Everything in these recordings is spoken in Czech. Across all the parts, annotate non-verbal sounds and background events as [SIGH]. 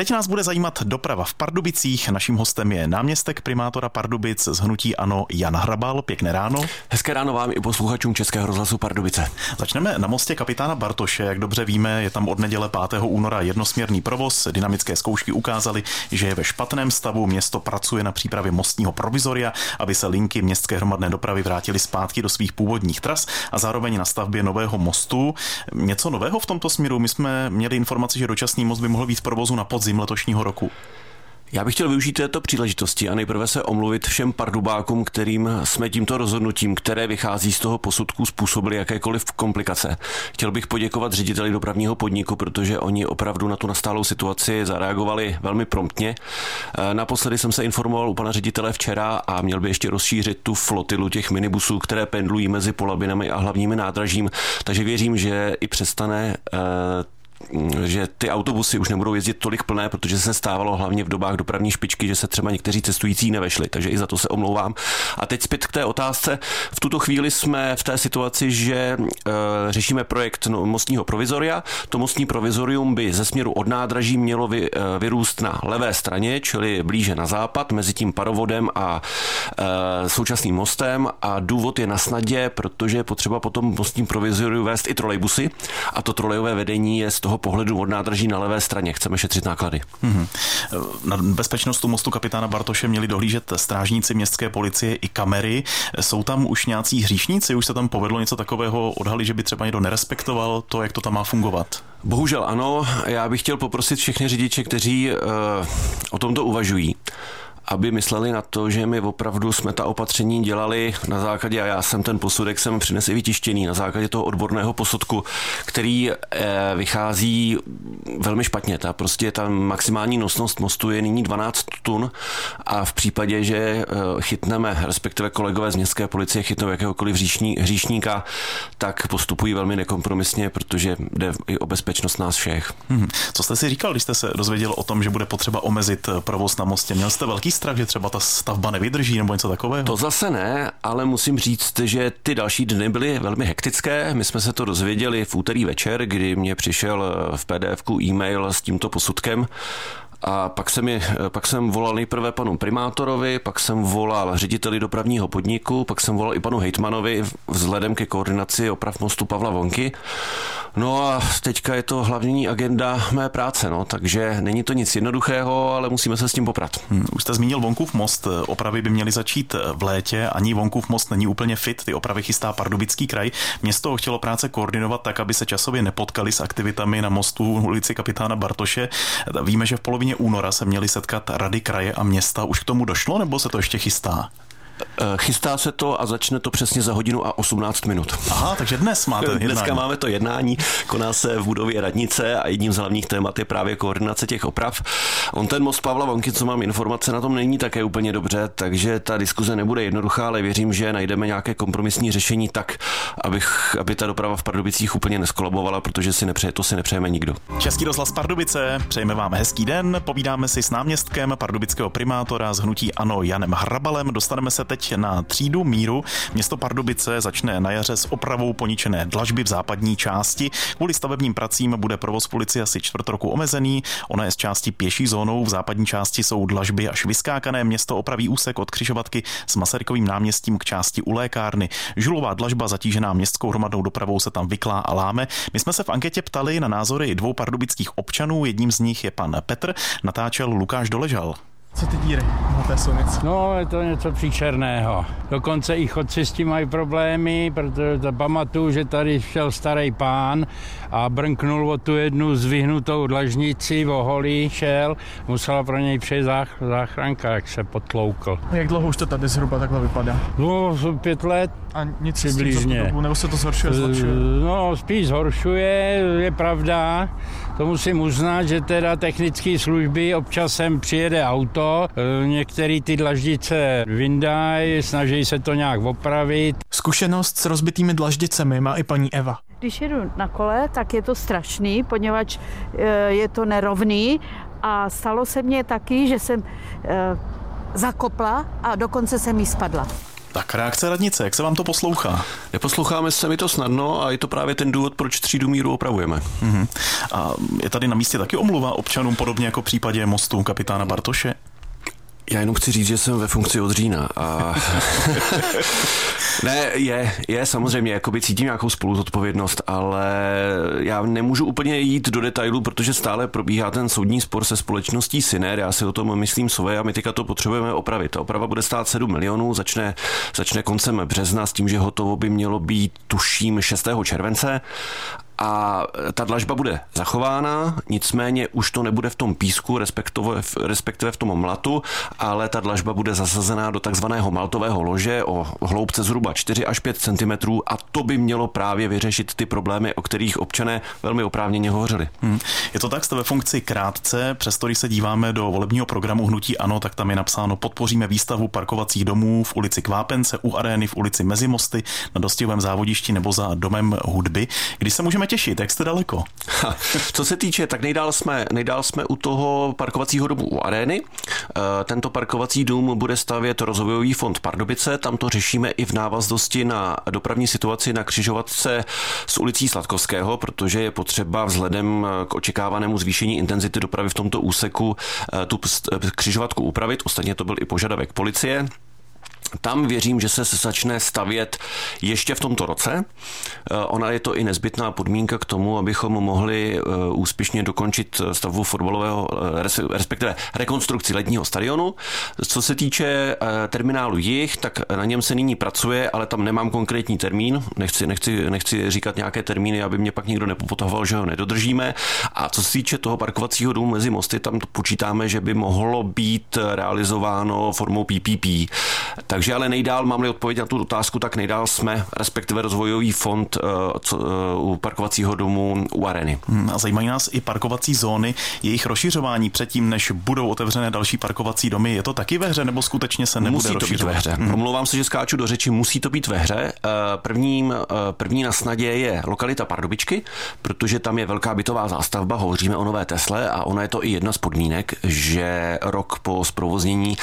Teď nás bude zajímat doprava v Pardubicích. Naším hostem je náměstek primátora Pardubic z hnutí Ano Jan Hrabal. Pěkné ráno. Hezké ráno vám i posluchačům Českého rozhlasu Pardubice. Začneme na mostě kapitána Bartoše. Jak dobře víme, je tam od neděle 5. února jednosměrný provoz. Dynamické zkoušky ukázaly, že je ve špatném stavu. Město pracuje na přípravě mostního provizoria, aby se linky městské hromadné dopravy vrátily zpátky do svých původních tras a zároveň na stavbě nového mostu. Něco nového v tomto směru. My jsme měli informaci, že dočasný most by mohl být v provozu na podzim letošního roku. Já bych chtěl využít této příležitosti a nejprve se omluvit všem pardubákům, kterým jsme tímto rozhodnutím, které vychází z toho posudku, způsobili jakékoliv komplikace. Chtěl bych poděkovat řediteli dopravního podniku, protože oni opravdu na tu nastálou situaci zareagovali velmi promptně. E, naposledy jsem se informoval u pana ředitele včera a měl by ještě rozšířit tu flotilu těch minibusů, které pendlují mezi Polabinami a hlavními nádražím, takže věřím, že i přestane e, že ty autobusy už nebudou jezdit tolik plné, protože se stávalo hlavně v dobách dopravní špičky, že se třeba někteří cestující nevešli, takže i za to se omlouvám. A teď zpět k té otázce. V tuto chvíli jsme v té situaci, že e, řešíme projekt no, mostního provizoria. To mostní provizorium by ze směru od nádraží mělo vy, e, vyrůst na levé straně, čili blíže na západ, mezi tím parovodem a e, současným mostem. A důvod je na snadě, protože je potřeba potom mostním provizoriu vést i trolejbusy a to trolejové vedení je z toho pohledu od nádraží na levé straně. Chceme šetřit náklady. Mm-hmm. Na bezpečnost mostu kapitána Bartoše měli dohlížet strážníci městské policie i kamery. Jsou tam už nějací hříšníci? Už se tam povedlo něco takového odhalit, že by třeba někdo nerespektoval to, jak to tam má fungovat? Bohužel ano. Já bych chtěl poprosit všechny řidiče, kteří uh, o tomto uvažují, aby mysleli na to, že my opravdu jsme ta opatření dělali na základě, a já jsem ten posudek jsem přinesl vytištěný, na základě toho odborného posudku, který eh, vychází velmi špatně. Ta prostě ta maximální nosnost mostu je nyní 12 tun a v případě, že eh, chytneme, respektive kolegové z městské policie chytnou jakéhokoliv hříšní, hříšníka, tak postupují velmi nekompromisně, protože jde i o bezpečnost nás všech. Hmm. Co jste si říkal, když jste se dozvěděl o tom, že bude potřeba omezit provoz na mostě? Měl jste velký strach, že třeba ta stavba nevydrží nebo něco takového? To zase ne, ale musím říct, že ty další dny byly velmi hektické. My jsme se to dozvěděli v úterý večer, kdy mě přišel v pdf e-mail s tímto posudkem a pak jsem, je, pak jsem volal nejprve panu primátorovi, pak jsem volal řediteli dopravního podniku, pak jsem volal i panu hejtmanovi vzhledem ke koordinaci oprav mostu Pavla Vonky. No a teďka je to hlavní agenda mé práce, no, takže není to nic jednoduchého, ale musíme se s tím poprat. Hmm, už jste zmínil Vonkův most, opravy by měly začít v létě, ani Vonkův most není úplně fit, ty opravy chystá Pardubický kraj. Město chtělo práce koordinovat tak, aby se časově nepotkali s aktivitami na mostu ulici kapitána Bartoše. Víme, že v polovině února se měly setkat rady kraje a města. Už k tomu došlo, nebo se to ještě chystá? Eh, chystá se to a začne to přesně za hodinu a 18 minut. Aha, takže dnes máte jednání. Dneska máme to jednání, koná se v budově radnice a jedním z hlavních témat je právě koordinace těch oprav. On ten most Pavla Vonky, co mám informace, na tom není také úplně dobře, takže ta diskuze nebude jednoduchá, ale věřím, že najdeme nějaké kompromisní řešení tak, abych, aby ta doprava v Pardubicích úplně neskolabovala, protože si nepřeje, to si nepřejeme nikdo. Český rozhlas Pardubice, přejeme vám hezký den, povídáme si s náměstkem pardubického primátora z hnutí Ano Janem Hrabalem, dostaneme se teď na třídu míru. Město Pardubice začne na jaře s opravou poničené dlažby v západní části. Kvůli stavebním pracím bude provoz policie asi čtvrt roku omezený. Ona je z části pěší zónou, v západní části jsou dlažby až vyskákané. Město opraví úsek od křižovatky s Masarykovým náměstím k části u lékárny. Žulová dlažba zatížená městskou hromadnou dopravou se tam vyklá a láme. My jsme se v anketě ptali na názory dvou pardubických občanů. Jedním z nich je pan Petr, natáčel Lukáš Doležal. Co ty díry na té silnici? No, je to něco příčerného. Dokonce i chodci s tím mají problémy, protože to pamatuju, že tady šel starý pán a brnknul o tu jednu zvyhnutou dlažnici, o holí šel, musela pro něj přejít záchranka, jak se potloukl. A jak dlouho už to tady zhruba takhle vypadá? No, pět let. A nic přibližně. Dobu, nebo se to zhoršuje, zlepšuje? No, spíš zhoršuje, je pravda. To musím uznat, že teda technické služby občas sem přijede auto, e, některé ty dlaždice vyndají, snaží se to nějak opravit. Zkušenost s rozbitými dlaždicemi má i paní Eva. Když jedu na kole, tak je to strašný, poněvadž e, je to nerovný a stalo se mně taky, že jsem zakopla a dokonce jsem jí spadla. Tak reakce radnice, jak se vám to poslouchá? Neposloucháme se mi to snadno a je to právě ten důvod, proč třídu míru opravujeme. Uh-huh. A je tady na místě taky omluva občanům, podobně jako v případě mostu kapitána Bartoše? Já jenom chci říct, že jsem ve funkci od října a [LAUGHS] ne, je, je samozřejmě, jakoby cítím nějakou spoluzodpovědnost, ale já nemůžu úplně jít do detailů, protože stále probíhá ten soudní spor se společností Syner, já si o tom myslím sové a my teďka to potřebujeme opravit. Ta oprava bude stát 7 milionů, začne, začne koncem března s tím, že hotovo by mělo být tuším 6. července a ta dlažba bude zachována, nicméně už to nebude v tom písku, respektive, respektive v tom mlatu, ale ta dlažba bude zasazená do takzvaného maltového lože o hloubce zhruba 4 až 5 cm a to by mělo právě vyřešit ty problémy, o kterých občané velmi oprávněně hovořili. Hmm. Je to tak, jste ve funkci krátce, přesto když se díváme do volebního programu Hnutí Ano, tak tam je napsáno podpoříme výstavu parkovacích domů v ulici Kvápence, u arény v ulici Mezimosty, na dostihovém závodišti nebo za domem hudby. Když se můžeme těšit, jak jste daleko? Co se týče, tak nejdál jsme, nejdál jsme u toho parkovacího domu u arény. E, tento parkovací dům bude stavět rozvojový fond Pardubice, tam to řešíme i v návaznosti na dopravní situaci na křižovatce s ulicí Sladkovského, protože je potřeba vzhledem k očekávanému zvýšení intenzity dopravy v tomto úseku e, tu křižovatku upravit. Ostatně to byl i požadavek policie. Tam věřím, že se začne stavět ještě v tomto roce. Eh, ona je to i nezbytná podmínka k tomu, abychom mohli eh, úspěšně dokončit stavbu fotbalového, eh, respektive rekonstrukci ledního stadionu. Co se týče terminálu jich, tak na něm se nyní pracuje, ale tam nemám konkrétní termín. Nechci, nechci, nechci říkat nějaké termíny, aby mě pak nikdo nepopotahoval, že ho nedodržíme. A co se týče toho parkovacího domu mezi mosty, tam počítáme, že by mohlo být realizováno formou PPP. Tak takže ale nejdál, mám-li odpověď na tu otázku, tak nejdál jsme, respektive rozvojový fond uh, u parkovacího domu u Areny. Hmm, a zajímají nás i parkovací zóny, jejich rozšiřování předtím, než budou otevřené další parkovací domy. Je to taky ve hře, nebo skutečně se nebude Musí to být ve hře. Hmm. Omlouvám se, že skáču do řeči, musí to být ve hře. Eh, prvním, první na snadě je lokalita Pardubičky, protože tam je velká bytová zástavba, hovoříme o nové Tesle a ona je to i jedna z podmínek, že rok po zprovoznění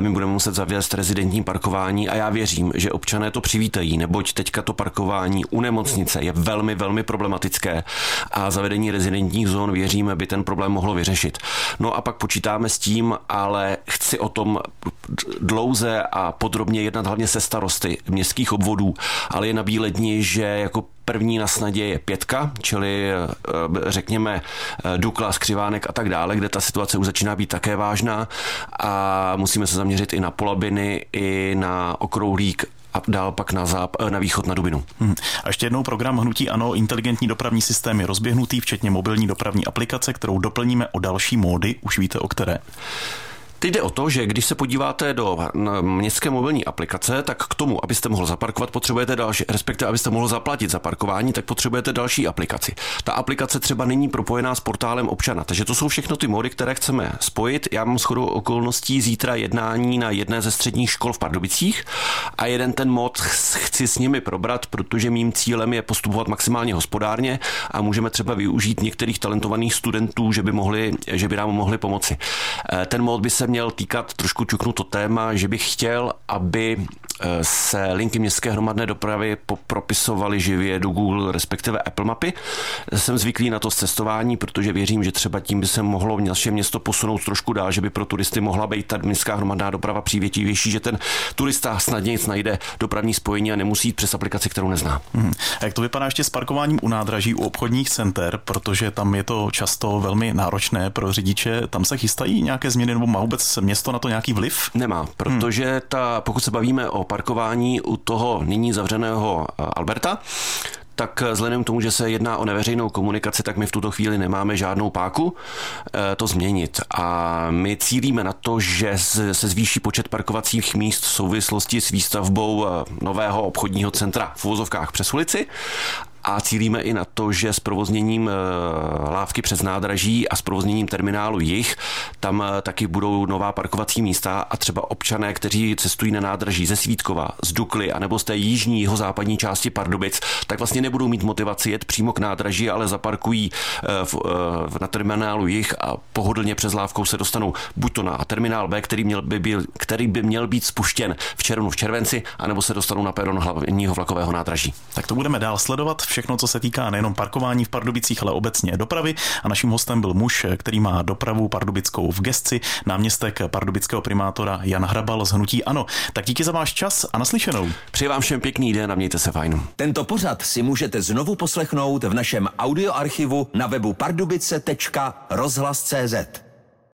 my budeme muset zavést rezidentní parkování a já věřím, že občané to přivítají, neboť teďka to parkování u nemocnice je velmi, velmi problematické a zavedení rezidentních zón věříme, by ten problém mohlo vyřešit. No a pak počítáme s tím, ale chci o tom dlouze a podrobně jednat hlavně se starosty městských obvodů, ale je na bílé dni, že jako První na snadě je pětka, čili eh, řekněme eh, Dukla, Skřivánek a tak dále, kde ta situace už začíná být také vážná a musíme se zaměřit i na Polabiny, i na Okrouhlík a dál pak na, záp- eh, na východ na Dubinu. Hmm. A ještě jednou program Hnutí Ano, inteligentní dopravní systém je rozběhnutý, včetně mobilní dopravní aplikace, kterou doplníme o další módy, už víte o které. Teď jde o to, že když se podíváte do městské mobilní aplikace, tak k tomu, abyste mohl zaparkovat, potřebujete další, respektive abyste mohl zaplatit za parkování, tak potřebujete další aplikaci. Ta aplikace třeba není propojená s portálem občana, takže to jsou všechno ty mody, které chceme spojit. Já mám shodou okolností zítra jednání na jedné ze středních škol v Pardubicích a jeden ten mod chci s nimi probrat, protože mým cílem je postupovat maximálně hospodárně a můžeme třeba využít některých talentovaných studentů, že by, mohli, že by nám mohli pomoci. Eh, ten mod by se měl týkat, trošku čuknu to téma, že bych chtěl, aby eh, se linky městské hromadné dopravy propisovaly živě do Google, respektive Apple mapy. Jsem zvyklý na to cestování, protože věřím, že třeba tím by se mohlo naše město posunout trošku dál, že by pro turisty mohla být ta městská hromadná doprava přívětivější, že ten turista snadněji najde dopravní spojení a nemusí jít přes aplikaci, kterou nezná. Hmm. A jak to vypadá ještě s parkováním u nádraží, u obchodních center, protože tam je to často velmi náročné pro řidiče. Tam se chystají nějaké změny nebo má vůbec město na to nějaký vliv? Nemá, protože ta, pokud se bavíme o parkování u toho nyní zavřeného eh, Alberta, tak vzhledem k tomu, že se jedná o neveřejnou komunikaci, tak my v tuto chvíli nemáme žádnou páku eh, to změnit. A my cílíme na to, že se zvýší počet parkovacích míst v souvislosti s výstavbou eh, nového obchodního centra v úvozovkách přes ulici a cílíme i na to, že s provozněním lávky přes nádraží a s provozněním terminálu jich, tam eh, taky budou nová parkovací místa a třeba občané, kteří cestují na nádraží ze Svítkova, z Dukly anebo z té jižní jeho západní části Pardubic, tak vlastně nebudou mít motivaci jet přímo k nádraží, ale zaparkují eh, v, na terminálu jich a pohodlně přes lávkou se dostanou buď to na terminál B, který, měl by byl, který by měl být spuštěn v červnu, v červenci, anebo se dostanou na peron hlavního vlakového nádraží. Tak to budeme dál sledovat. Všechno, co se týká nejenom parkování v Pardubicích, ale obecně dopravy. A naším hostem byl muž, který má dopravu pardubickou v gesci, náměstek pardubického primátora Jan Hrabal z Hnutí Ano. Tak díky za váš čas a naslyšenou. Přeji vám všem pěkný den a mějte se fajn. Tento pořad si můžete znovu poslechnout v našem audioarchivu na webu pardubice.rozhlas.cz.